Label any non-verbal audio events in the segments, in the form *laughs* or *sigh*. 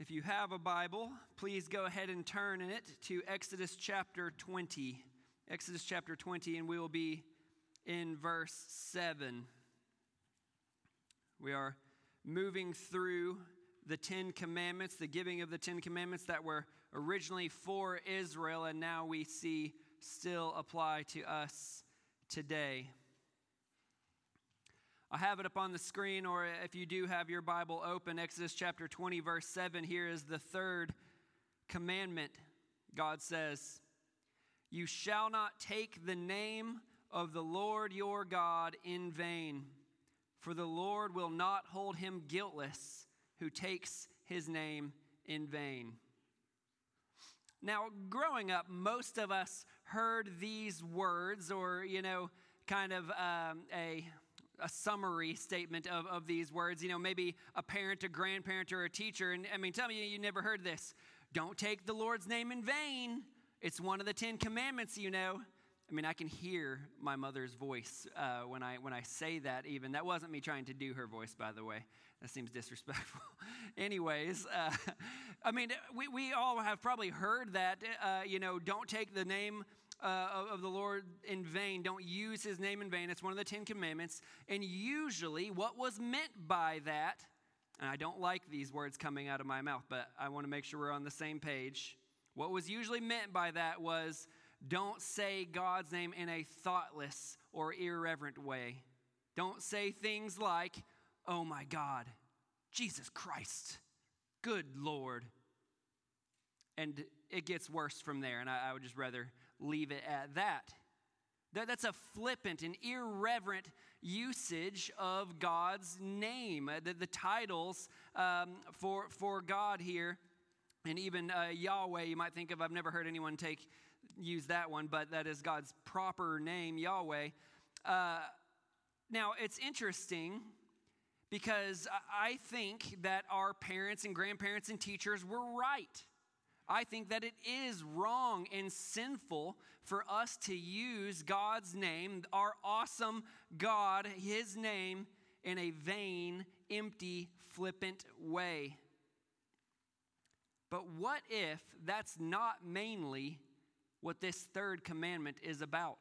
If you have a Bible, please go ahead and turn in it to Exodus chapter 20. Exodus chapter 20, and we will be in verse 7. We are moving through the Ten Commandments, the giving of the Ten Commandments that were originally for Israel, and now we see still apply to us today. I have it up on the screen, or if you do have your Bible open, Exodus chapter 20, verse 7. Here is the third commandment. God says, You shall not take the name of the Lord your God in vain, for the Lord will not hold him guiltless who takes his name in vain. Now, growing up, most of us heard these words, or, you know, kind of um, a a summary statement of, of these words. You know, maybe a parent, a grandparent, or a teacher. And I mean, tell me you never heard this. Don't take the Lord's name in vain. It's one of the Ten Commandments, you know. I mean, I can hear my mother's voice uh, when, I, when I say that, even. That wasn't me trying to do her voice, by the way. That seems disrespectful. *laughs* Anyways, uh, *laughs* I mean, we, we all have probably heard that, uh, you know, don't take the name uh, of, the Lord in vain. Don't use his name in vain. It's one of the Ten Commandments. And usually, what was meant by that, and I don't like these words coming out of my mouth, but I want to make sure we're on the same page. What was usually meant by that was don't say God's name in a thoughtless or irreverent way. Don't say things like, oh my God, Jesus Christ, good Lord. And it gets worse from there, and I, I would just rather leave it at that. that. That's a flippant and irreverent usage of God's name. Uh, the, the titles um, for, for God here, and even uh, Yahweh, you might think of, I've never heard anyone take use that one, but that is God's proper name, Yahweh. Uh, now, it's interesting because I think that our parents and grandparents and teachers were right I think that it is wrong and sinful for us to use God's name, our awesome God, His name, in a vain, empty, flippant way. But what if that's not mainly what this third commandment is about?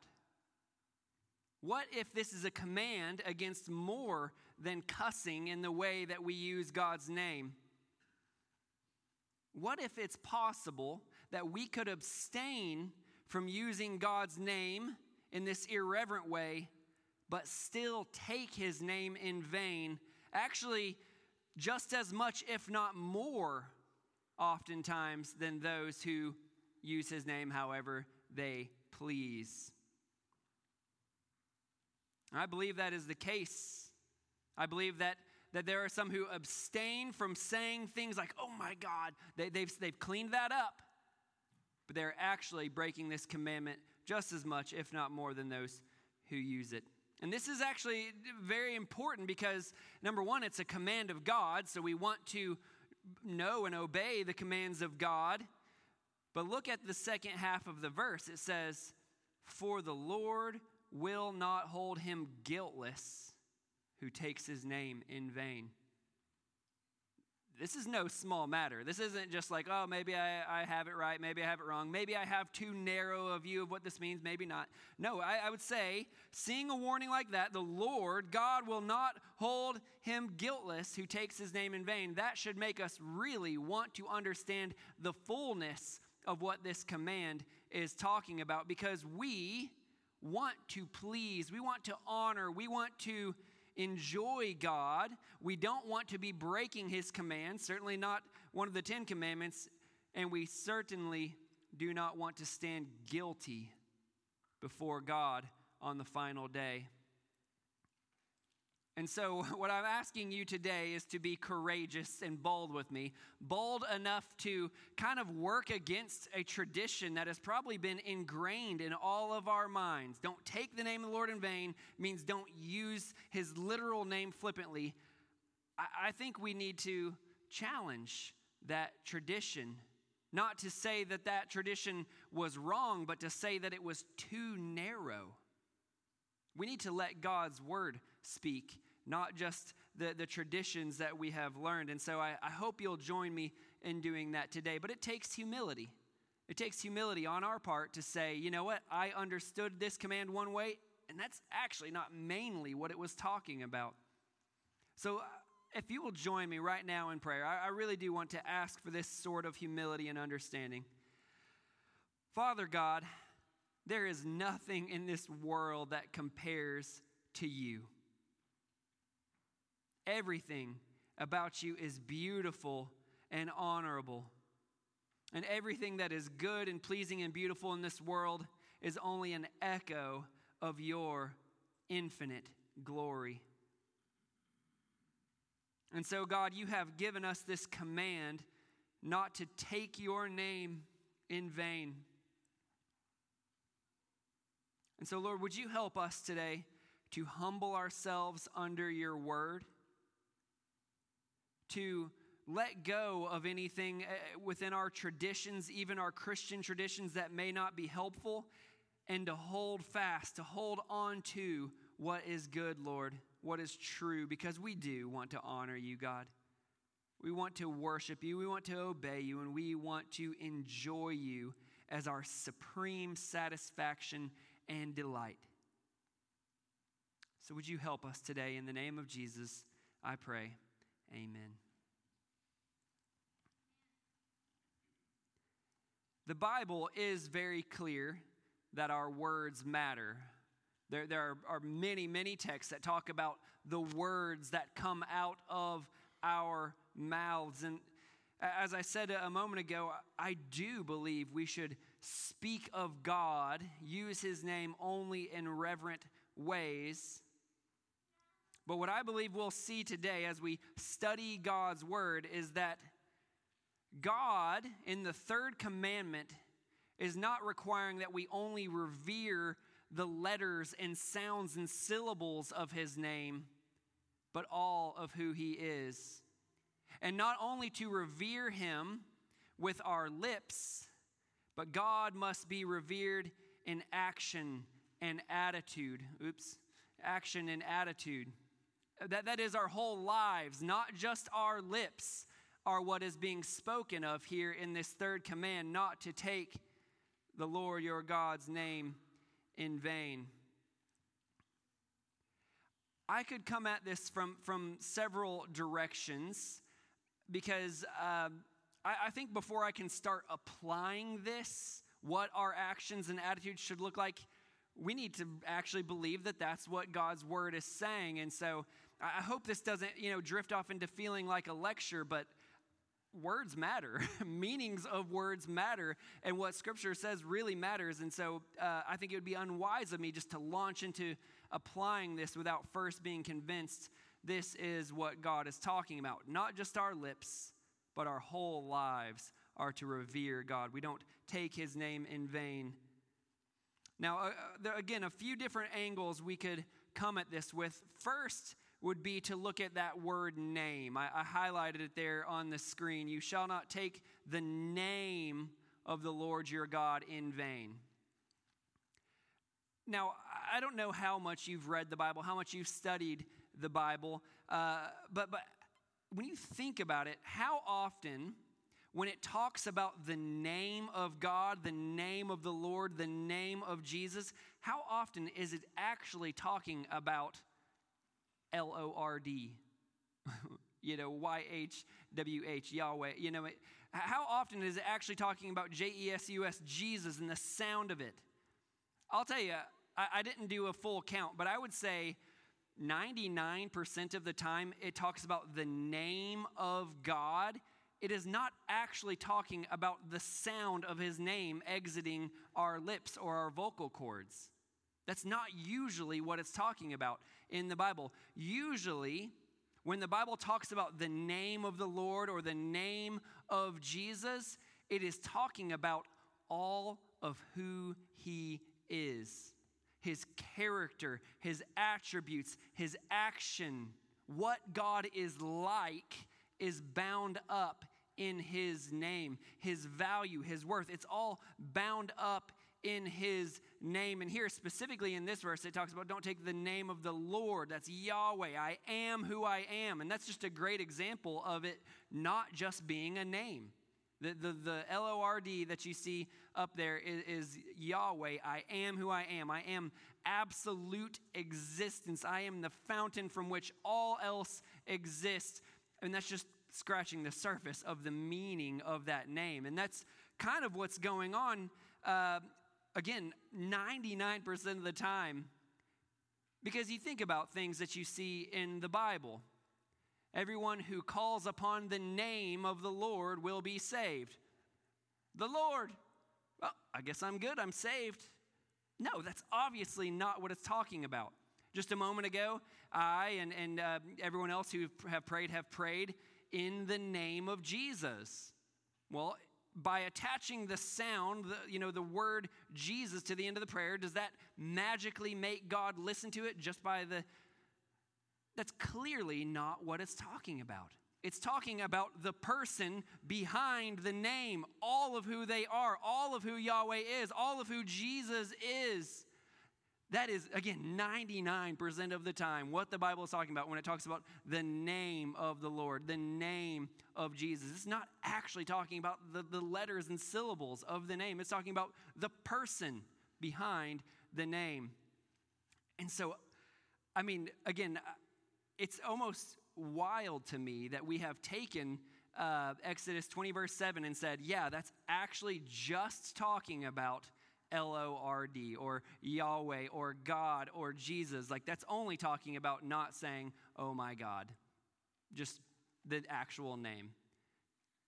What if this is a command against more than cussing in the way that we use God's name? What if it's possible that we could abstain from using God's name in this irreverent way, but still take his name in vain? Actually, just as much, if not more, oftentimes than those who use his name however they please. I believe that is the case. I believe that that there are some who abstain from saying things like, oh my God, they, they've, they've cleaned that up. But they're actually breaking this commandment just as much, if not more, than those who use it. And this is actually very important because, number one, it's a command of God, so we want to know and obey the commands of God. But look at the second half of the verse. It says, For the Lord will not hold him guiltless who takes his name in vain. This is no small matter. This isn't just like, oh, maybe I, I have it right, maybe I have it wrong, maybe I have too narrow a view of what this means, maybe not. No, I, I would say, seeing a warning like that, the Lord, God, will not hold him guiltless who takes his name in vain. That should make us really want to understand the fullness of what this command is talking about because we want to please, we want to honor, we want to enjoy God. We don't want to be breaking his commands, certainly not one of the Ten Commandments, and we certainly do not want to stand guilty before God on the final day. And so, *laughs* what I'm asking you today is to be courageous and bold with me, bold enough to kind of work against a tradition that has probably been ingrained in all of our minds. Don't take the name of the Lord in vain means don't use his literal name flippantly. I, think we need to challenge that tradition. Not to say that that tradition was wrong, but to say that it was too narrow. We need to let God's word speak not just the, the traditions that we have learned. And so I, I hope you'll join me in doing that today. But it takes humility. It takes humility on our part to say, you know what, I understood this command one way, and that's actually not mainly what it was talking about. So, uh, if you will join me right now in prayer, I, I really do want to ask for this sort of humility and understanding. Father God, there is nothing in this world that compares to you. Everything about you is beautiful and honorable. And everything that is good and pleasing and beautiful in this world is only an echo of your infinite glory. And so, God, you have given us this command not to take your name in vain. And so, Lord, would you help us today to humble ourselves under your word, to let go of anything uh, within our traditions, even our Christian traditions that may not be helpful, and to hold fast, to hold on to what is good, Lord, what is true, because we do want to honor you, God. We want to worship you, we want to obey you, and we want to enjoy you as our supreme satisfaction and delight. So, would you help us today? In the name of Jesus, I pray. Amen. The Bible is very clear that our words matter. There, there are, are many, many texts that talk about the words that come out of our mouths. And as I said a moment ago, I do believe we should speak of God, use his name only in reverent ways. But what I believe we'll see today as we study God's word is that God, in the third commandment, is not requiring that we only revere the letters and sounds and syllables of his name, but all of who he is. And not only to revere him with our lips, but God must be revered in action and attitude. Oops, action and attitude. That, that is our whole lives, not just our lips are what is being spoken of here in this third command not to take the Lord your God's name in vain. I could come at this from, from several directions because uh, I, I think before I can start applying this, what our actions and attitudes should look like, we need to actually believe that that's what God's word is saying. And so I hope this doesn't, you know, drift off into feeling like a lecture, but words matter. *laughs* Meanings of words matter. And what Scripture says really matters. And so uh, I think it would be unwise of me just to launch into applying this without first being convinced this is what God is talking about. Not just our lips, but our whole lives are to revere God. We don't take his name in vain. Now, uh, there, again, a few different angles we could come at this with. First, would be to look at that word name. I, I, highlighted it there on the screen. You shall not take the name of the Lord your God in vain. Now, I don't know how much you've read the Bible, how much you've studied the Bible, uh, but, but when you think about it, how often, when it talks about the name of God, the name of the Lord, the name of Jesus, how often is it actually talking about L O R D. *laughs* you know, Y H W H, Yahweh. You know, how often is it actually talking about J E S U S, Jesus, and the sound of it? I'll tell you, I, I didn't do a full count, but I would say 99% of the time it talks about the name of God. It is not actually talking about the sound of his name exiting our lips or our vocal cords. That's not usually what it's talking about in the Bible. Usually, when the Bible talks about the name of the Lord or the name of Jesus, it is talking about all of who he is his character, his attributes, his action. What God is like is bound up in his name, his value, his worth. It's all bound up in his name. And here, specifically in this verse, it talks about don't take the name of the Lord. That's Yahweh. I am who I am. And that's just a great example of it not just being a name. The, the, the L O R D that you see up there is, is, Yahweh. I am who I am. I am absolute existence. I am the fountain from which all else exists. And that's just scratching the surface of the meaning of that name. And that's kind of what's going on, uh, again, 99% of the time. Because you think about things that you see in the Bible. Everyone who calls upon the name of the Lord will be saved. The Lord, well, I guess I'm good, I'm saved. No, that's obviously not what it's talking about. Just a moment ago, I and, and uh, everyone else who have prayed have prayed in the name of Jesus. Well, by attaching the sound, the, you know, the word Jesus to the end of the prayer, does that magically make God listen to it just by the. That's clearly not what it's talking about. It's talking about the person behind the name, all of who they are, all of who Yahweh is, all of who Jesus is. That is, again, 99% of the time what the Bible is talking about when it talks about the name of the Lord, the name of Jesus. It's not actually talking about the, the letters and syllables of the name, it's talking about the person behind the name. And so, I mean, again, it's almost wild to me that we have taken uh, Exodus 20, verse 7, and said, yeah, that's actually just talking about L O R D or Yahweh or God or Jesus. Like that's only talking about not saying, oh my God, just the actual name,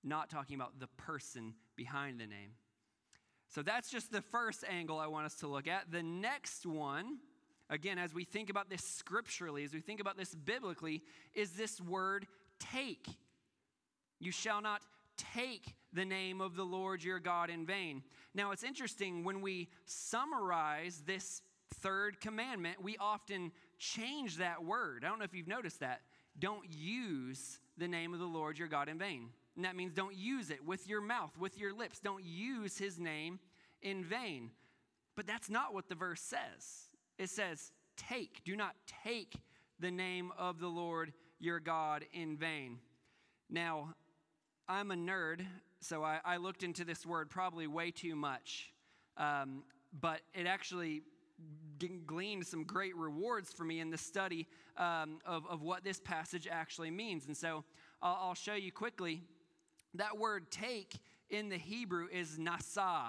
not talking about the person behind the name. So that's just the first angle I want us to look at. The next one, again, as we think about this scripturally, as we think about this biblically, is this word take. You shall not take the name of the Lord your God in vain. Now, it's interesting when we summarize this third commandment, we often change that word. I don't know if you've noticed that. Don't use the name of the Lord your God in vain. And that means don't use it with your mouth, with your lips. Don't use his name in vain. But that's not what the verse says. It says, take, do not take the name of the Lord your God in vain. Now, I'm a nerd, so I, I looked into this word probably way too much. Um, but it actually gleaned some great rewards for me in the study um, of, of what this passage actually means. And so I'll, I'll show you quickly. That word take in the Hebrew is nasa.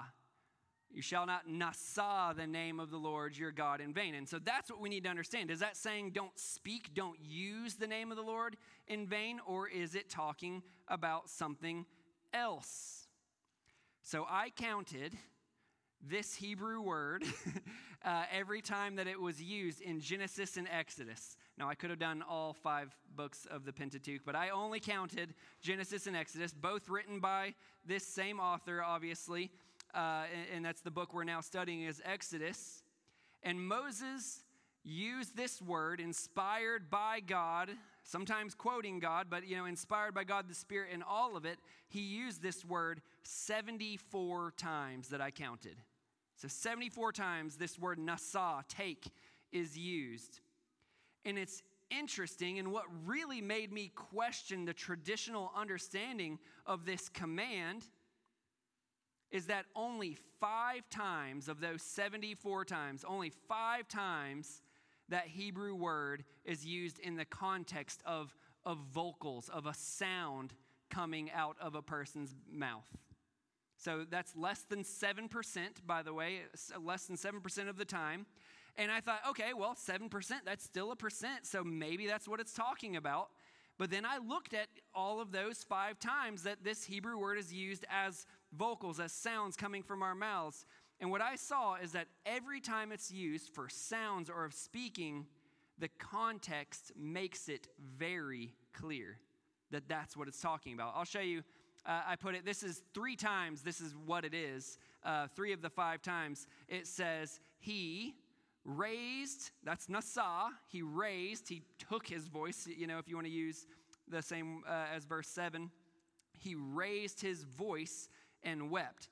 You shall not nasa the name of the Lord your God in vain. And so that's what we need to understand. Is that saying don't speak, don't use the name of the Lord in vain, or is it talking about something else? So I counted this Hebrew word *laughs* uh, every time that it was used in Genesis and Exodus. Now, I could have done all five books of the Pentateuch, but I only counted Genesis and Exodus, both written by this same author, obviously uh, and, that's the book we're now studying, is Exodus. And Moses used this word, inspired by God, sometimes quoting God, but you know, inspired by God the Spirit in all of it, he used this word 74 times that I counted. So 74 times this word nasa, take, is used. And it's interesting, and what really made me question the traditional understanding of this command is that only five times of those 74 times, only five times that Hebrew word is used in the context of, of vocals, of a sound coming out of a person's mouth. So that's less than 7%, by the way, less than 7% of the time. And I thought, okay, well, 7%, that's still a percent, so maybe that's what it's talking about. But then I looked at all of those five times that this Hebrew word is used as vocals, as sounds coming from our mouths. And what I saw is that every time it's used for sounds or of speaking, the context makes it very clear that that's what it's talking about. I'll show you. Uh, I put it, this is three times, this is what it is. Uh, three of the five times it says, He raised, that's Nasa, he raised, he took his voice, you know, if you want to use the same uh, as verse 7. He raised his voice and wept.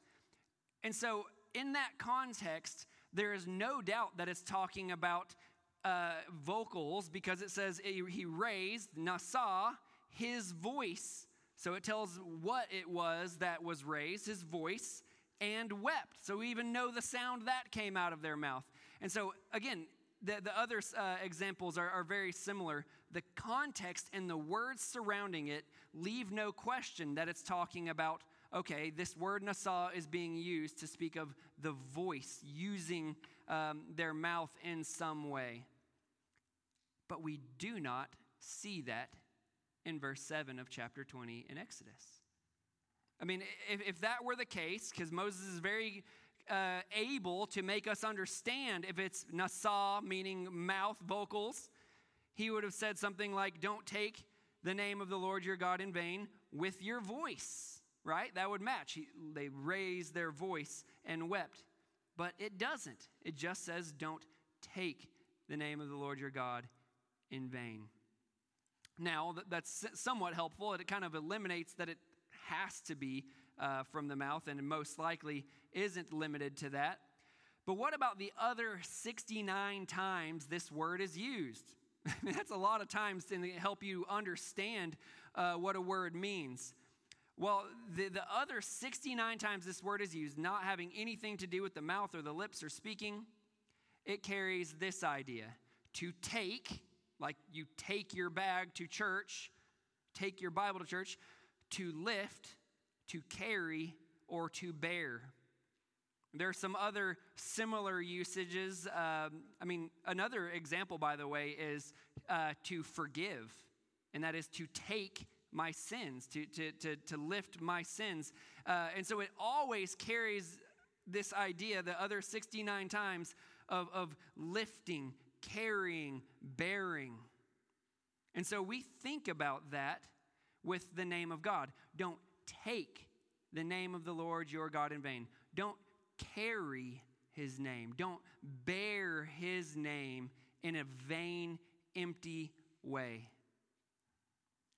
And so in that context, there is no doubt that it's talking about uh, vocals because it says he raised, nasa, his voice. So it tells what it was that was raised, his voice, and wept. So we even know the sound that came out of their mouth. And so, again, the, the other uh, examples are, are very similar. The context and the words surrounding it leave no question that it's talking about okay, this word nasa is being used to speak of the voice, using um, their mouth in some way. But we do not see that in verse 7 of chapter 20 in Exodus. I mean, if, if that were the case, because Moses is very uh, able to make us understand if it's nasa, meaning mouth vocals, he would have said something like, Don't take the name of the Lord your God in vain with your voice, right? That would match. He, they raised their voice and wept. But it doesn't. It just says, Don't take the name of the Lord your God in vain. Now, that's somewhat helpful. It kind of eliminates that it has to be uh, from the mouth, and most likely isn't limited to that. But what about the other 69 times this word is used? I *laughs* mean, that's a lot of times to help you understand uh, what a word means. Well, the, the other 69 times this word is used, not having anything to do with the mouth or the lips or speaking, it carries this idea to take, like you take your bag to church, take your Bible to church, to lift, to carry, or to bear. There are some other similar usages. Um, I mean, another example, by the way, is uh, to forgive, and that is to take my sins, to, to, to, to lift my sins. Uh, and so it always carries this idea, the other 69 times, of, of lifting, carrying, bearing. And so we think about that with the name of God. Don't take the name of the Lord your God in vain. Don't carry his name. Don't bear his name in a vain, empty way.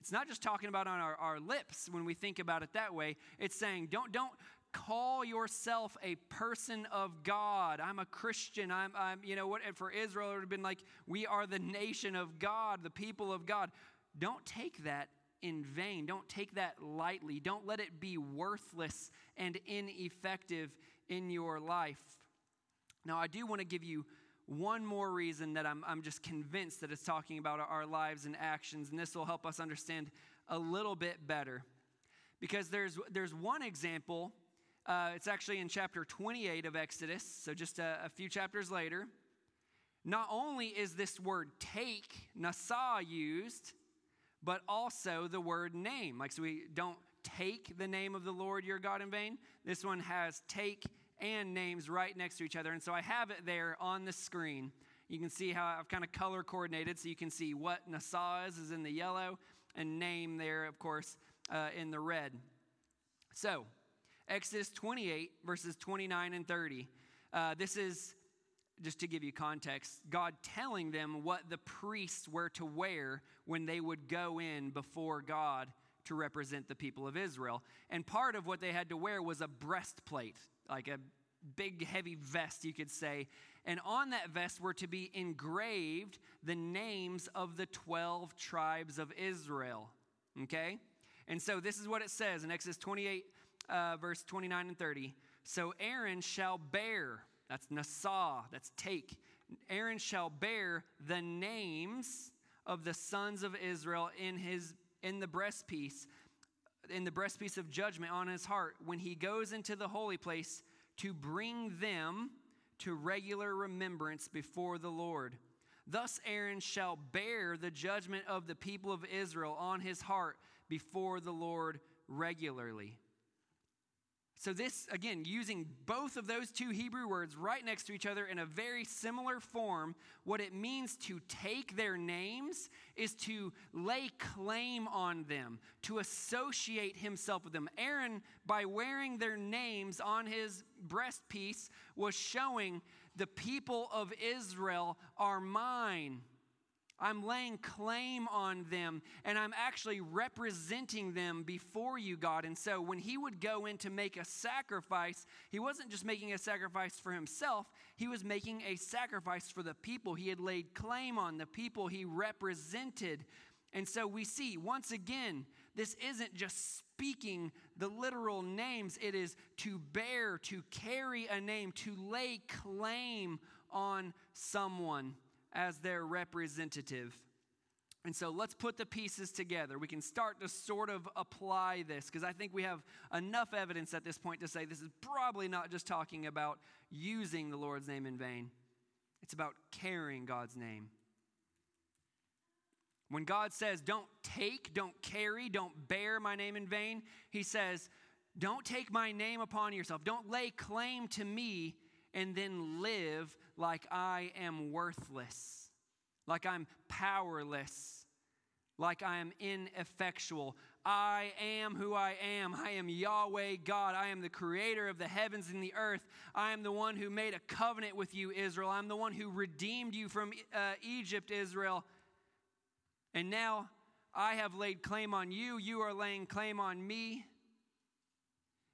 It's not just talking about on our, our lips when we think about it that way. It's saying, don't, don't call yourself a person of God. I'm a Christian. I'm, I'm you know what, for Israel, it would have been like, we are the nation of God, the people of God. Don't take that in vain. Don't take that lightly. Don't let it be worthless and ineffective in your life. Now, I do want to give you one more reason that I'm, I'm just convinced that it's talking about our lives and actions, and this will help us understand a little bit better. Because there's, there's one example, uh, it's actually in chapter 28 of Exodus, so just a, a few chapters later. Not only is this word take, nasa, used, but also the word name. Like, so we don't take the name of the Lord your God in vain. This one has take and names right next to each other. And so I have it there on the screen. You can see how I've kind of color coordinated so you can see what Nasa is, is in the yellow, and name there, of course, uh, in the red. So, Exodus 28, verses 29 and 30. Uh, this is, just to give you context, God telling them what the priests were to wear when they would go in before God to represent the people of Israel. And part of what they had to wear was a breastplate like a big, heavy vest, you could say. And on that vest were to be engraved the names of the 12 tribes of Israel. Okay? And so this is what it says in Exodus 28, uh, verse 29 and 30. So Aaron shall bear, that's Nasa, that's take. Aaron shall bear the names of the sons of Israel in his in the breastpiece in the breastpiece of judgment on his heart when he goes into the holy place to bring them to regular remembrance before the Lord. Thus Aaron shall bear the judgment of the people of Israel on his heart before the Lord regularly. So, this, again, using both of those two Hebrew words right next to each other in a very similar form, what it means to take their names is to lay claim on them, to associate himself with them. Aaron, by wearing their names on his breastpiece, was showing the people of Israel are mine. I'm laying claim on them and I'm actually representing them before you, God. And so when he would go in to make a sacrifice, he wasn't just making a sacrifice for himself, he was making a sacrifice for the people he had laid claim on, the people he represented. And so we see once again, this isn't just speaking the literal names, it is to bear, to carry a name, to lay claim on someone as their representative. And so let's put the pieces together. We can start to sort of apply this because I think we have enough evidence at this point to say this is probably not just talking about using the Lord's name in vain, it's about carrying God's name. When God says, don't take, don't carry, don't bear my name in vain, He says, don't take my name upon yourself. Don't lay claim to me and then live like I am worthless, like I'm powerless, like I am ineffectual. I am who I am. I am Yahweh God. I am the creator of the heavens and the earth. I am the one who made a covenant with you, Israel. I'm the one who redeemed you from uh, Egypt, Israel. And now I have laid claim on you. You are laying claim on me.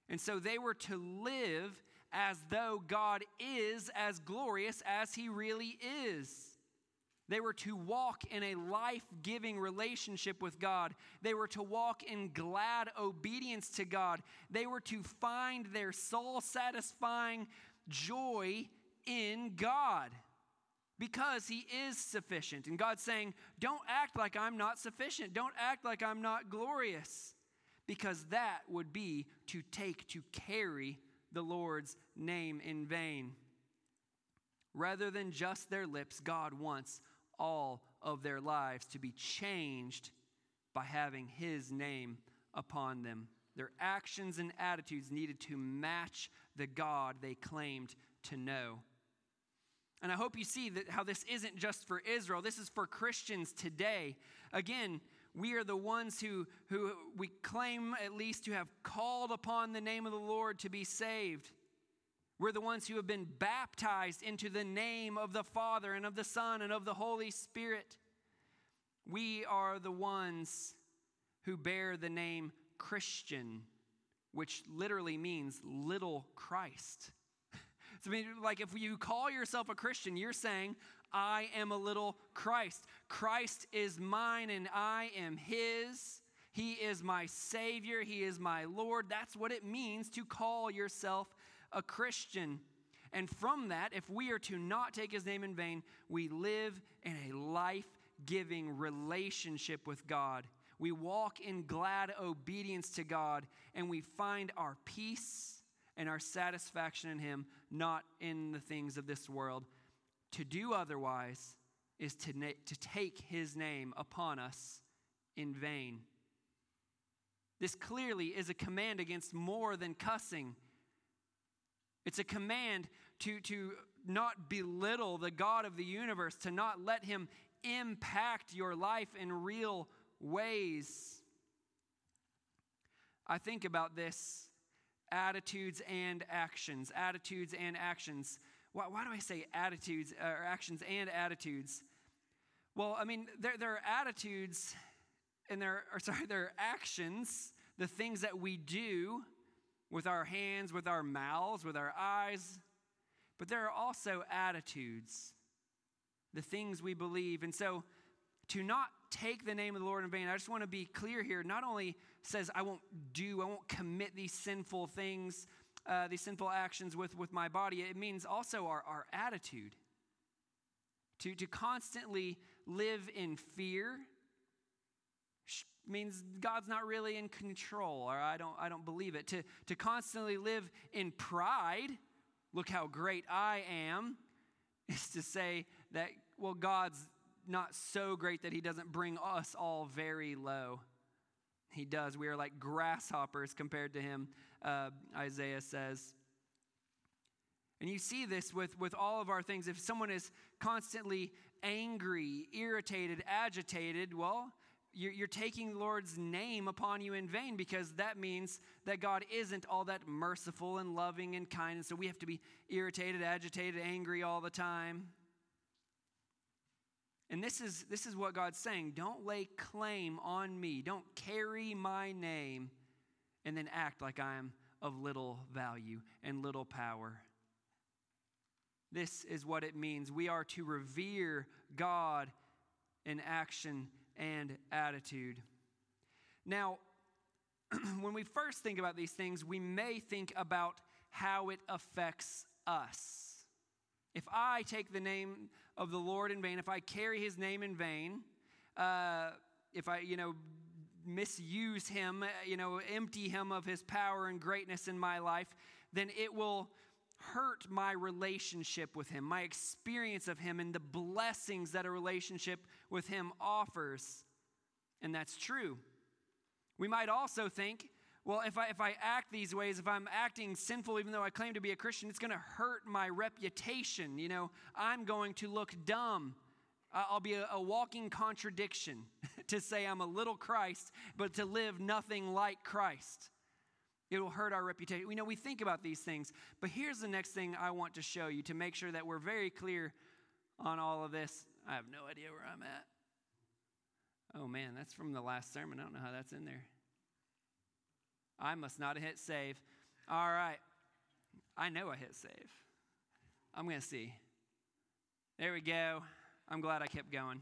And so they were to live as though God is as glorious as he really is. They were to walk in a life giving relationship with God. They were to walk in glad obedience to God. They were to find their soul satisfying joy in God because He is sufficient. And God's saying, Don't act like I'm not sufficient. Don't act like I'm not glorious, because that would be to take, to carry the Lord's name in vain. Rather than just their lips, God wants all of their lives to be changed by having His name upon them. Their actions and attitudes needed to match the God they claimed to know. And I hope you see that how this isn't just for Israel, this is for Christians today. Again, we are the ones who, who we claim at least to have called upon the name of the Lord to be saved. We're the ones who have been baptized into the name of the Father and of the Son and of the Holy Spirit. We are the ones who bear the name Christian, which literally means little Christ. *laughs* So, I mean, like if you call yourself a Christian, you're saying, I am a little Christ. Christ is mine and I am his. He is my Savior. He is my Lord. That's what it means to call yourself a Christian. And from that, if we are to not take his name in vain, we live in a life giving relationship with God. We walk in glad obedience to God, and we find our peace and our satisfaction in him, not in the things of this world. To do otherwise is to, na- to take his name upon us in vain. This clearly is a command against more than cussing. It's a command to, to not belittle the God of the universe, to not let him impact your life in real ways. I think about this attitudes and actions. Attitudes and actions. Why, why do I say attitudes uh, or actions and attitudes? Well, I mean, there, there are attitudes and there are, *laughs* sorry, there are actions, the things that we do with our hands, with our mouths, with our eyes, but there are also attitudes, the things we believe. And so to not take the name of the Lord in vain, I just want to be clear here, not only says I won't do, I won't commit these sinful things uh, these sinful actions with, with my body, it means also our, our attitude. To, to constantly live in fear means God's not really in control, or I don't, I don't believe it. To, to constantly live in pride, look how great I am, *laughs* is to say that, well, God's not so great that He doesn't bring us all very low. He does. We are like grasshoppers compared to Him uh, Isaiah says. And you see this with, with all of our things. If someone is constantly angry, irritated, agitated, well, you're, you're taking the Lord's name upon you in vain because that means that God isn't all that merciful and loving and kind. And so we have to be irritated, agitated, angry all the time. And this is, this is what God's saying. Don't lay claim on me. Don't carry my name and then act like I am of little value and little power. This is what it means. We are to revere God in action and attitude. Now, *clears throat* when we first think about these things, we may think about how it affects us. If I take the name of the Lord in vain, if I carry his name in vain, uh, if I, you know, misuse him, uh, you know, empty him of his power and greatness in my life, then it will hurt my relationship with him, my experience of him, and the blessings that a relationship with him offers. And that's true. We might also think, well, if I, if I act these ways, if I'm acting sinful, even though I claim to be a Christian, it's going to hurt my reputation. You know, I'm going to look dumb. I'll be a, a walking contradiction *laughs* to say I'm a little Christ, but to live nothing like Christ. It will hurt our reputation. We know we think about these things, but here's the next thing I want to show you to make sure that we're very clear on all of this. I have no idea where I'm at. Oh man, that's from the last sermon. I don't know how that's in there. I must not have hit save. All right. I know I hit save. I'm going to see. There we go. I'm glad I kept going.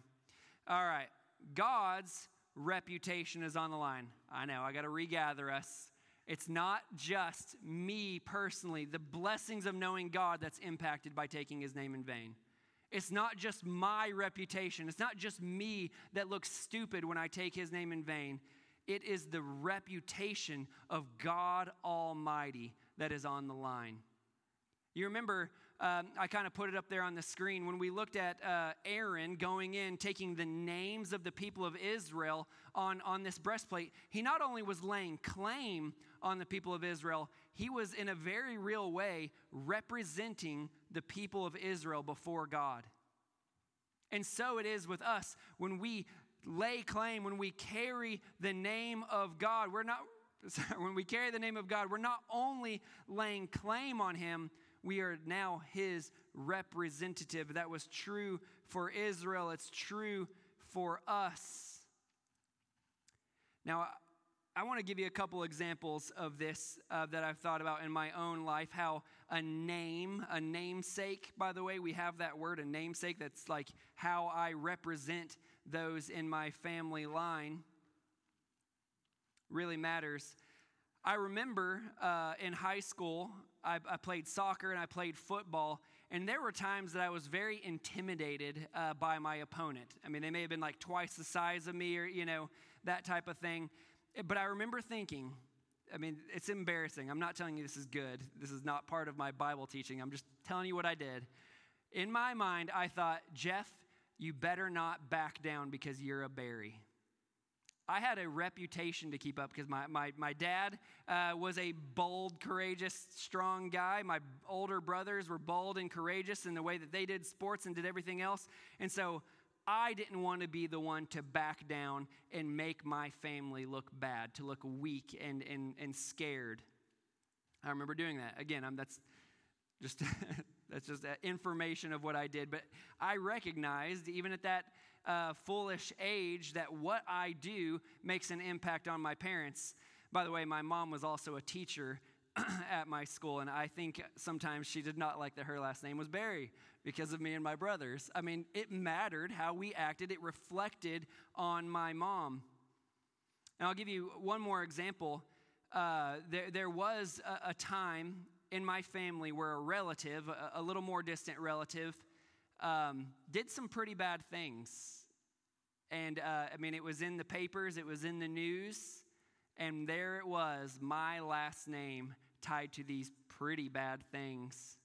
All right. God's reputation is on the line. I know. I got to regather us. It's not just me personally, the blessings of knowing God that's impacted by taking his name in vain. It's not just my reputation. It's not just me that looks stupid when I take his name in vain. It is the reputation of God Almighty that is on the line. You remember, um, I kind of put it up there on the screen when we looked at uh, Aaron going in, taking the names of the people of Israel on, on this breastplate. He not only was laying claim on the people of Israel, he was in a very real way representing the people of Israel before God. And so it is with us when we lay claim, when we carry the name of God, we're not, *laughs* when we carry the name of God, we're not only laying claim on Him, we are now His representative. That was true for Israel, it's true for us. Now, I want to give you a couple examples of this uh, that I've thought about in my own life. How a name, a namesake, by the way, we have that word, a namesake, that's like how I represent those in my family line really matters. I remember uh, in high school, I, I, played soccer and I played football, and there were times that I was very intimidated uh, by my opponent. I mean, they may have been like twice the size of me or, you know, that type of thing. But I remember thinking, I mean, it's embarrassing. I'm not telling you this is good. This is not part of my Bible teaching. I'm just telling you what I did. In my mind, I thought, Jeff, you better not back down because you're a Barry. I had a reputation to keep up because my, my, my dad uh, was a bold, courageous, strong guy. My older brothers were bold and courageous in the way that they did sports and did everything else. And so I didn't want to be the one to back down and make my family look bad, to look weak and, and, and scared. I remember doing that. Again, I'm, that's just *laughs* That's just information of what I did. But I recognized, even at that uh, foolish age, that what I do makes an impact on my parents. By the way, my mom was also a teacher *clears throat* at my school, and I think sometimes she did not like that her last name was Barry because of me and my brothers. I mean, it mattered how we acted, it reflected on my mom. And I'll give you one more example. Uh, there, there was a, a time in my family where a relative, a, a little more distant relative, um, did some pretty bad things. And uh, I mean, it was in the papers, it was in the news, and there it was, my last name tied to these pretty bad things.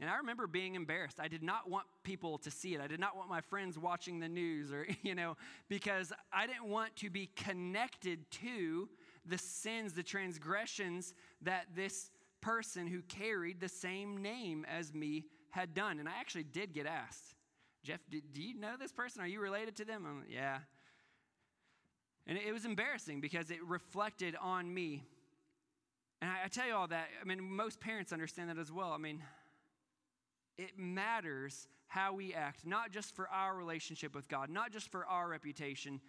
And I remember being embarrassed. I did not want people to see it. I did not want my friends watching the news or, *laughs* you know, because I didn't want to be connected to the sins, the transgressions that this person who carried the same name as me had done. And I actually did get asked, Jeff, do, do you know this person? Are you related to them? I'm, yeah. And it was embarrassing because it reflected on me. And I, I tell you all that, I mean, most parents understand that as well. I mean, It matters how we act, not just for our relationship with God, not just for our reputation,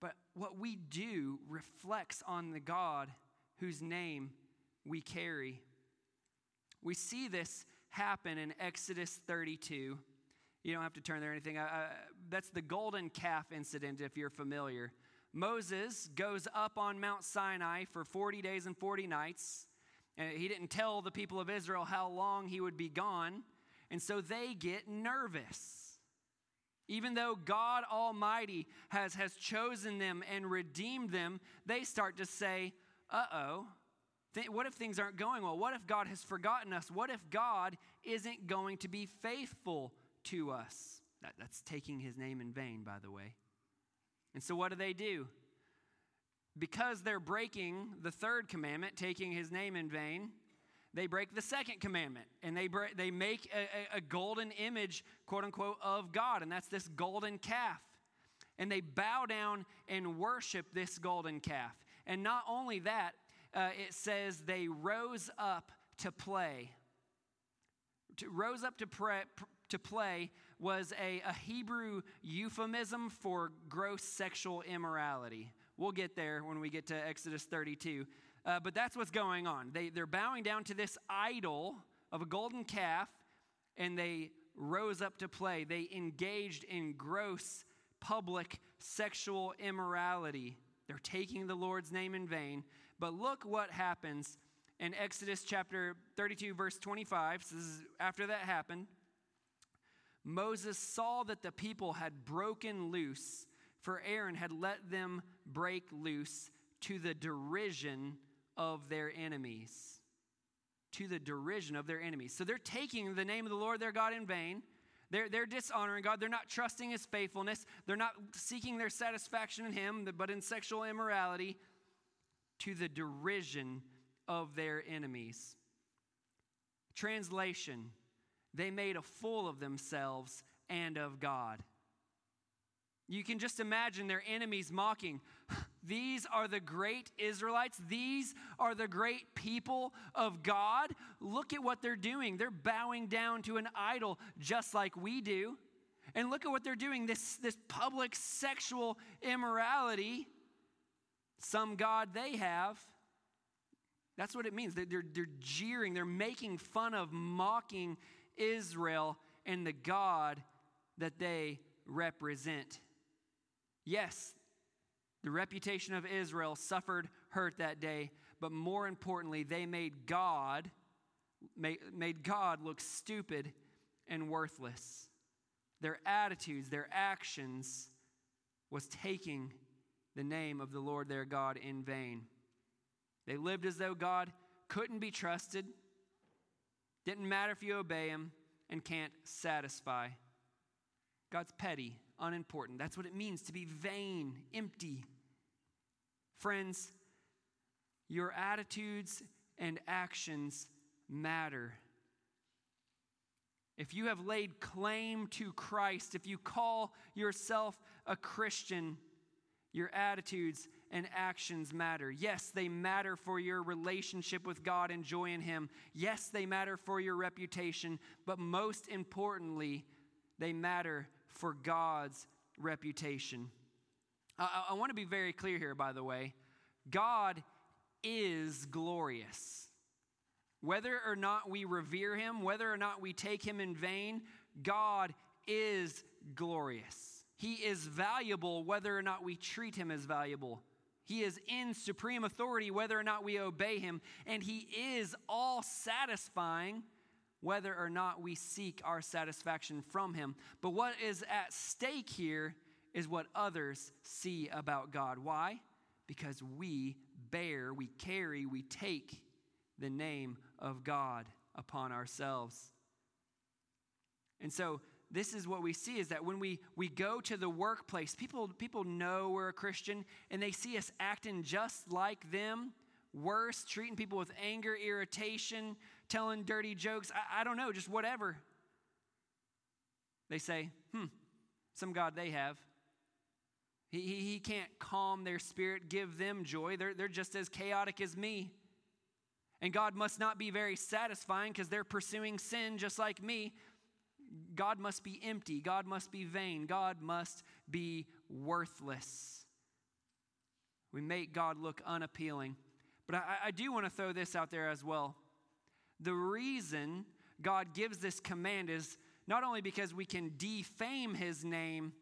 but what we do reflects on the God whose name we carry. We see this happen in Exodus 32. You don't have to turn there or anything. that's the golden calf incident, if you're familiar. Moses goes up on Mount Sinai for 40 days and 40 nights. And he didn't tell the people of Israel how long he would be gone. And so they get nervous. Even though God Almighty has, has chosen them and redeemed them, they start to say, uh oh, th- what if things aren't going well? What if God has forgotten us? What if God isn't going to be faithful to us? That, that's taking his name in vain, by the way. And so, what do they do? Because they're breaking the third commandment, taking his name in vain, they break the second commandment and they, break, they make a, a, golden image, quote unquote, of God, and that's this golden calf. And they bow down and worship this golden calf. And not only that, uh, it says they rose up to play. To, rose up to, pray, to play was a, a Hebrew euphemism for gross sexual immorality. We'll get there when we get to Exodus 32. Uh, but that's what's going on. They, they're bowing down to this idol of a golden calf, and they rose up to play. They engaged in gross public sexual immorality. They're taking the Lord's name in vain. But look what happens in Exodus chapter 32, verse 25. So this is after that happened. Moses saw that the people had broken loose, for Aaron had let them break loose to the derision of their enemies. To the derision of their enemies. So they're taking the name of the Lord their God in vain. They're, they're dishonoring God. They're not trusting his faithfulness. They're not seeking their satisfaction in him, but in sexual immorality to the derision of their enemies. Translation they made a fool of themselves and of God. You can just imagine their enemies mocking. These are the great Israelites. These are the great people of God. Look at what they're doing. They're bowing down to an idol just like we do. And look at what they're doing this, this public sexual immorality. Some God they have. That's what it means. They're, they're, jeering, they're making fun of, mocking Israel and the God that they represent. Yes, the reputation of Israel suffered hurt that day, but more importantly, they made God made God look stupid and worthless. Their attitudes, their actions was taking the name of the Lord their God in vain. They lived as though God couldn't be trusted didn't matter if you obey him and can't satisfy. God's petty, unimportant. That's what it means to be vain, empty. Friends, your attitudes and actions matter. If you have laid claim to Christ, if you call yourself a Christian, your attitudes and actions matter. Yes, they matter for your relationship with God and joy in Him. Yes, they matter for your reputation. But most importantly, they matter for God's reputation. I, I want to be very clear here, by the way. God is glorious. Whether or not we revere Him, whether or not we take Him in vain, God is glorious. He is valuable whether or not we treat Him as valuable. He is in supreme authority whether or not we obey him, and he is all satisfying whether or not we seek our satisfaction from him. But what is at stake here is what others see about God. Why? Because we bear, we carry, we take the name of God upon ourselves. And so this is what we see is that when we, we go to the workplace, people, people know we're a Christian and they see us acting just like them, worse, treating people with anger, irritation, telling dirty jokes. I, I don't know, just whatever. They say, hmm, some God they have. He, he, he can't calm their spirit, give them joy. They're, they're just as chaotic as me. And God must not be very satisfying because they're pursuing sin just like me. God must be empty. God must be vain. God must be worthless. We make God look unappealing. But I, I do want to throw this out there as well. The reason God gives this command is not only because we can defame his name,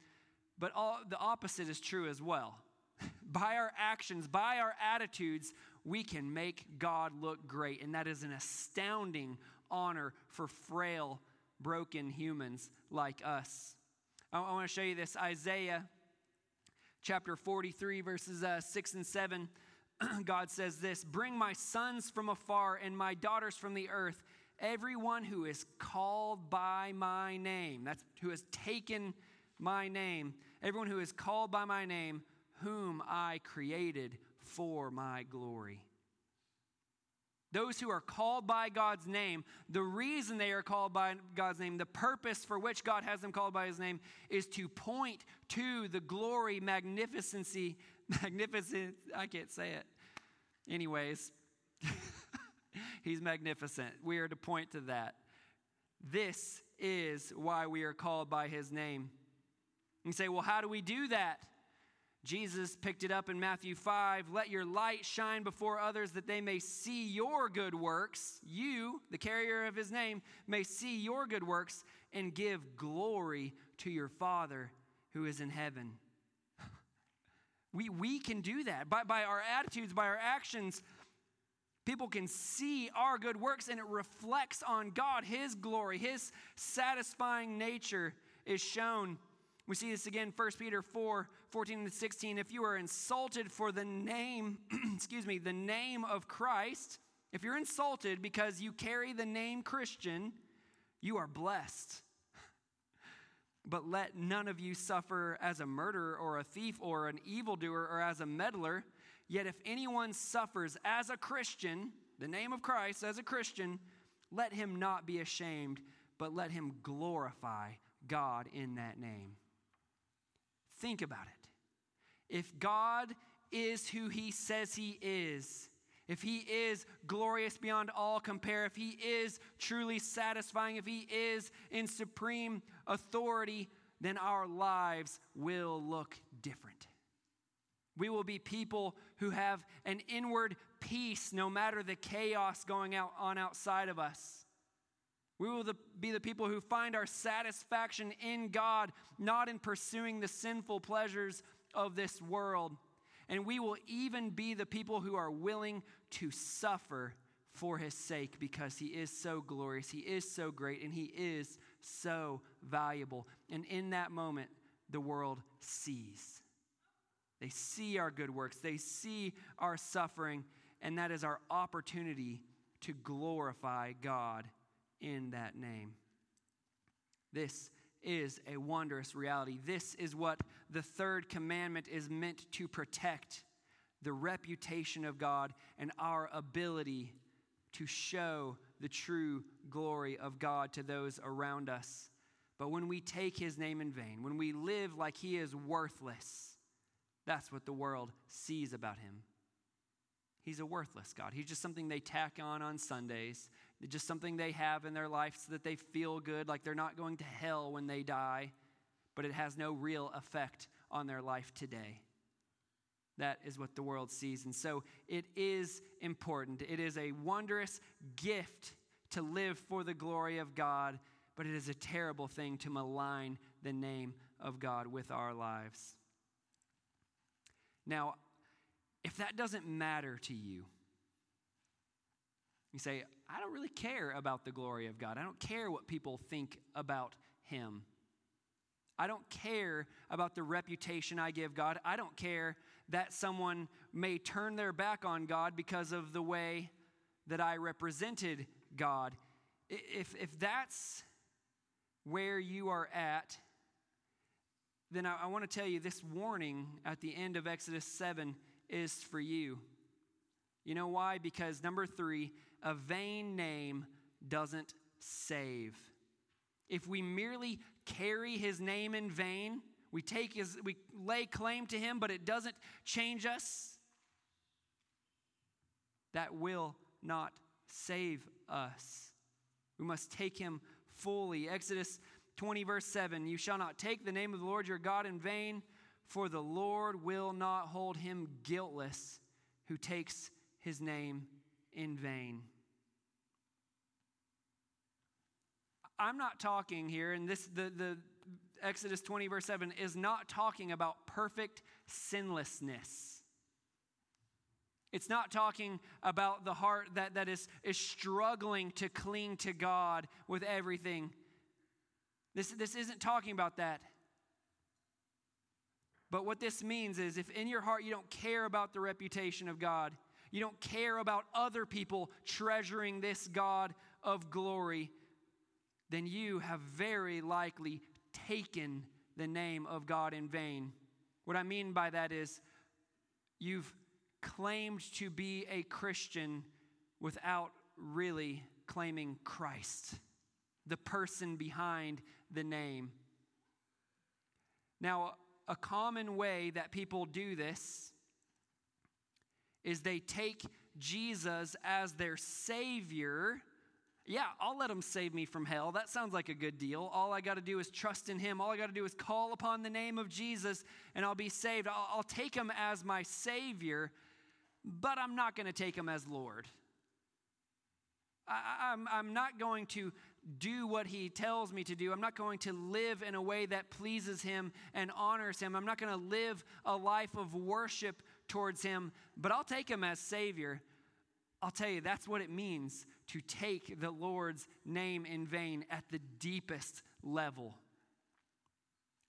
but all, the opposite is true as well. *laughs* by our actions, by our attitudes, we can make God look great. And that is an astounding honor for frail, broken humans like us. I, I want to show you this Isaiah chapter 43, verses uh, 6 and 7. *clears throat* God says this Bring my sons from afar and my daughters from the earth, everyone who is called by my name. That's who has taken my name. Everyone who is called by my name, whom I created for my glory. Those who are called by God's name, the reason they are called by God's name, the purpose for which God has them called by his name is to point to the glory, magnificency, *laughs* magnificent, I can't say it. Anyways, *laughs* he's magnificent. We are to point to that. This is why we are called by his name. You say, well, how do we do that? Jesus picked it up in Matthew 5 Let your light shine before others that they may see your good works. You, the carrier of his name, may see your good works and give glory to your Father who is in heaven. *laughs* we, we can do that by, by our attitudes, by our actions. People can see our good works and it reflects on God. His glory, His satisfying nature is shown we see this again, 1 Peter 4 14 and 16. If you are insulted for the name, *clears throat* excuse me, the name of Christ, if you're insulted because you carry the name Christian, you are blessed. *laughs* But let none of you suffer as a murderer or a thief or an evildoer or as a meddler. Yet if anyone suffers as a Christian, the name of Christ as a Christian, let him not be ashamed, but let him glorify God in that name. Think about it. If God is who he says he is, if he is glorious beyond all compare, if he is truly satisfying, if he is in supreme authority, then our lives will look different. We will be people who have an inward peace no matter the chaos going out on outside of us. We will be the people who find our satisfaction in God, not in pursuing the sinful pleasures of this world. And we will even be the people who are willing to suffer for his sake because he is so glorious, he is so great, and he is so valuable. And in that moment, the world sees. They see our good works, they see our suffering, and that is our opportunity to glorify God in that name. This is a wondrous reality. This is what the third commandment is meant to protect the reputation of God and our ability to show the true glory of God to those around us. But when we take his name in vain, when we live like he is worthless, that's what the world sees about him. He's a worthless God. He's just something they tack on on Sundays just something they have in their life so that they feel good, like they're not going to hell when they die, but it has no real effect on their life today. That is what the world sees. And so it is important. It is a wondrous gift to live for the glory of God, but it is a terrible thing to malign the name of God with our lives. Now, if that doesn't matter to you, you say, I don't really care about the glory of God. I don't care what people think about Him. I don't care about the reputation I give God. I don't care that someone may turn their back on God because of the way that I represented God. If, if that's where you are at, then I, I want to tell you this warning at the end of Exodus 7 is for you. You know why? Because number three, a vain name doesn't save. If we merely carry his name in vain, we take his we lay claim to him but it doesn't change us, that will not save us. We must take him fully. Exodus 20, verse 7 You shall not take the name of the Lord your God in vain, for the Lord will not hold him guiltless who takes his name in vain. I'm not talking here, and this the, the Exodus 20, verse 7, is not talking about perfect sinlessness. It's not talking about the heart that, that is, is struggling to cling to God with everything. This, this isn't talking about that. But what this means is if in your heart you don't care about the reputation of God, you don't care about other people treasuring this God of glory, then you have very likely taken the name of God in vain. What I mean by that is you've claimed to be a Christian without really claiming Christ, the person behind the name. Now, a common way that people do this is they take Jesus as their Savior yeah, I'll let him save me from hell. That sounds like a good deal. All I got to do is trust in him. All I got to do is call upon the name of Jesus and I'll be saved. I'll, I'll take him as my Savior, but I'm not going to take him as Lord. I, I'm, I'm not going to do what he tells me to do. I'm not going to live in a way that pleases him and honors him. I'm not going to live a life of worship towards him, but I'll take him as Savior. I'll tell you, that's what it means to take the Lord's name in vain at the deepest level.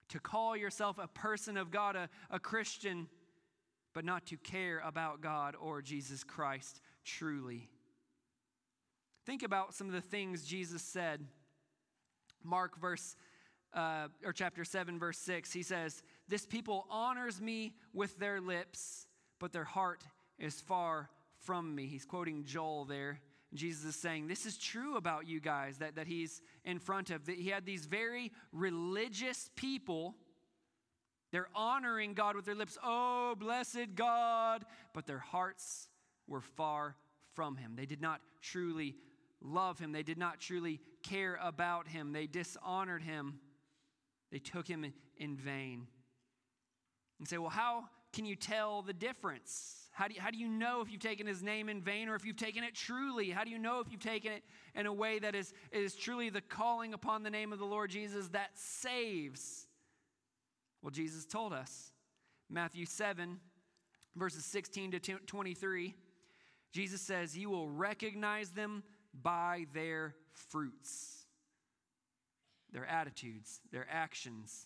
To call yourself a person of God, a, a Christian, but not to care about God or Jesus Christ truly. Think about some of the things Jesus said. Mark verse uh, or chapter 7 verse 6 he says this people honors me with their lips but their heart is far from me he's quoting joel there Jesus is saying, This is true about you guys that, that he's in front of. That he had these very religious people. They're honoring God with their lips. Oh, blessed God. But their hearts were far from him. They did not truly love him. They did not truly care about him. They dishonored him. They took him in vain. And say, well, how can you tell the difference? How do, you, how do you know if you've taken his name in vain or if you've taken it truly? How do you know if you've taken it in a way that is, is truly the calling upon the name of the Lord Jesus that saves? Well, Jesus told us. Matthew 7, verses 16 to 23, Jesus says, You will recognize them by their fruits, their attitudes, their actions.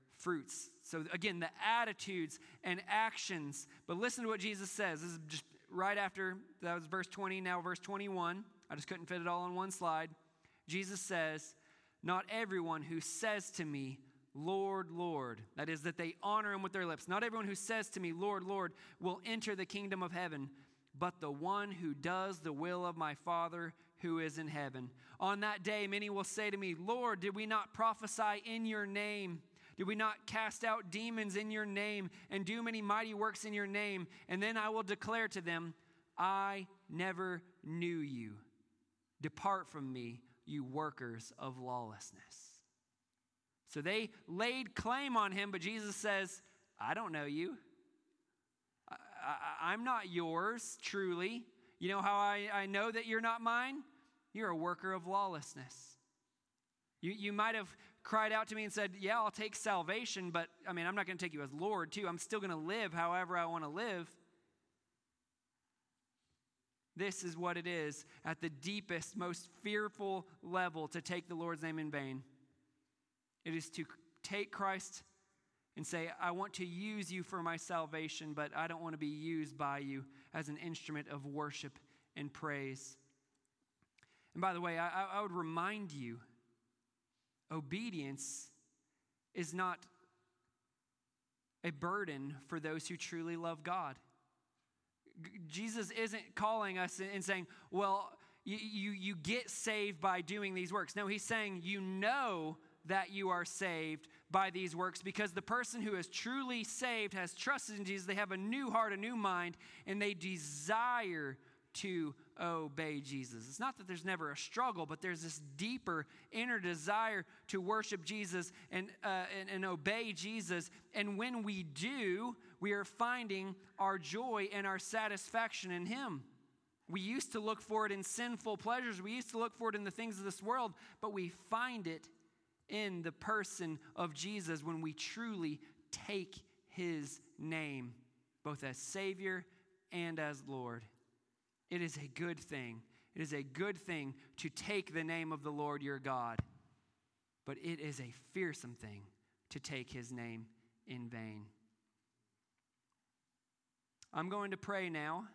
fruits. So, again, the attitudes and actions. But listen to what Jesus says. This is just right after that was verse 20, now verse 21. I just couldn't fit it all on one slide. Jesus says, Not everyone who says to me, Lord, Lord, that is, that they honor him with their lips, not everyone who says to me, Lord, Lord, will enter the kingdom of heaven, but the one who does the will of my Father who is in heaven. On that day, many will say to me, Lord, did we not prophesy in your name? Did we not cast out demons in your name and do many mighty works in your name? And then I will declare to them, I never knew you. Depart from me, you workers of lawlessness. So they laid claim on him, but Jesus says, I don't know you. I, am not yours, truly. You know how I, I know that you're not mine? You're a worker of lawlessness. You, you might have cried out to me and said, Yeah, I'll take salvation, but I mean, I'm not going to take you as Lord, too. I'm still going to live however I want to live. This is what it is at the deepest, most fearful level to take the Lord's name in vain. It is to take Christ and say, I want to use you for my salvation, but I don't want to be used by you as an instrument of worship and praise. And by the way, I, I would remind you Obedience is not a burden for those who truly love God. Jesus isn't calling us and saying, well, you, you, you get saved by doing these works. No, he's saying you know that you are saved by these works because the person who is truly saved has trusted in Jesus. They have a new heart, a new mind, and they desire to obey Jesus. It's not that there's never a struggle, but there's this deeper inner desire to worship Jesus and, uh, and, and obey Jesus. And when we do, we are finding our joy and our satisfaction in Him. We used to look for it in sinful pleasures, we used to look for it in the things of this world, but we find it in the person of Jesus when we truly take His name, both as Savior and as Lord. It is a good thing. It is a good thing to take the name of the Lord your God, but it is a fearsome thing to take his name in vain. I'm going to pray now,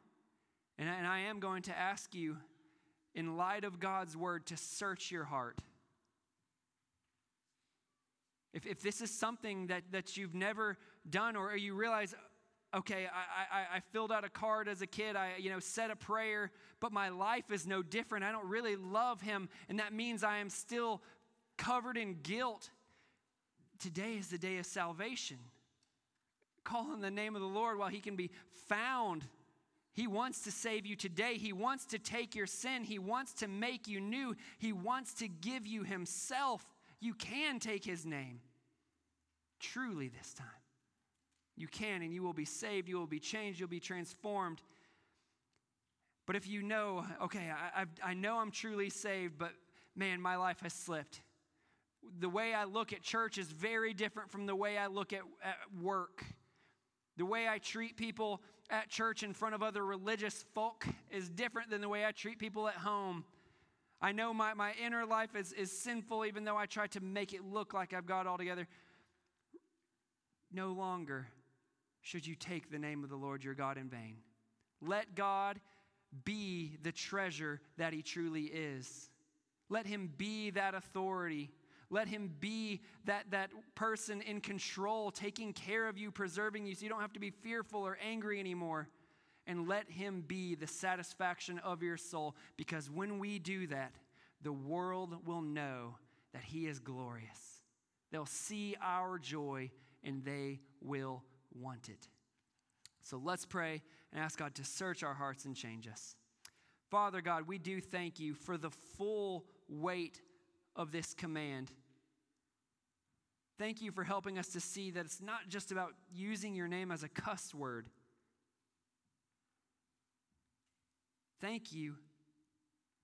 and I am going to ask you, in light of God's word, to search your heart. If, if this is something that, that you've never done, or you realize, okay, I, I, I, filled out a card as a kid, I, you know, said a prayer, but my life is no different. I don't really love him, and that means I am still covered in guilt. Today is the day of salvation. Call on the name of the Lord while he can be found. He wants to save you today. He wants to take your sin. He wants to make you new. He wants to give you himself. You can take his name truly this time. You can, and you will be saved, you will be changed, you'll be transformed. But if you know, okay, I, I've, I know I'm truly saved, but man, my life has slipped. The way I look at church is very different from the way I look at, at work. The way I treat people at church in front of other religious folk is different than the way I treat people at home. I know my, my inner life is, is sinful, even though I try to make it look like I've got it all together. No longer should you take the name of the Lord your God in vain. Let God be the treasure that he truly is. Let him be that authority. Let him be that, that person in control, taking care of you, preserving you, so you don't have to be fearful or angry anymore. And let him be the satisfaction of your soul, because when we do that, the world will know that he is glorious. They'll see our joy and they will want it. So let's pray and ask God to search our hearts and change us. Father God, we do thank you for the full weight of this command. Thank you for helping us to see that it's not just about using your name as a cuss word. Thank you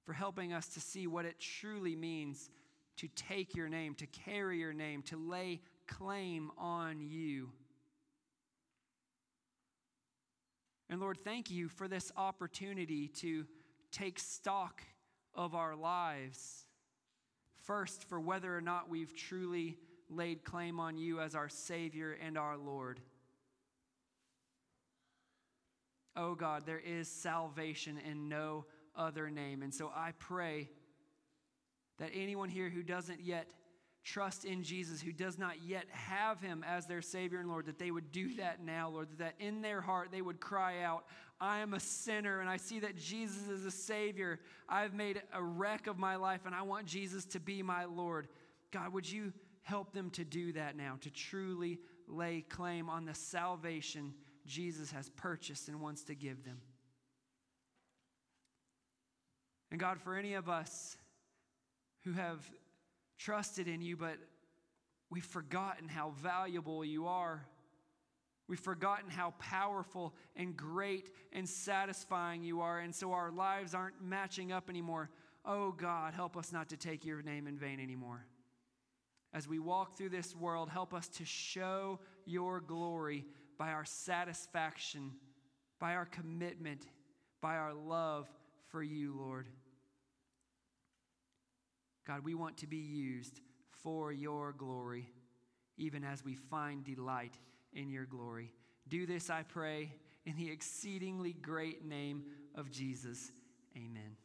for helping us to see what it truly means to take your name, to carry your name, to lay claim on you. And Lord, thank you for this opportunity to take stock of our lives. First, for whether or not we've truly laid claim on you as our Savior and our Lord. Oh God, there is salvation in no other name. And so I pray that anyone here who doesn't yet trust in Jesus, who does not yet have him as their Savior and Lord, that they would do that now, Lord, that in their heart they would cry out, I am a sinner and I see that Jesus is a Savior. I've made a wreck of my life and I want Jesus to be my Lord. God, would you help them to do that now, to truly lay claim on the salvation Jesus has purchased and wants to give them? And God, for any of us who have trusted in you, but we've forgotten how valuable you are. We've forgotten how powerful and great and satisfying you are, and so our lives aren't matching up anymore. Oh God, help us not to take your name in vain anymore. As we walk through this world, help us to show your glory by our satisfaction, by our commitment, by our love for you, Lord. God, we want to be used for your glory, even as we find delight in your glory. Do this, I pray, in the exceedingly great name of Jesus. Amen.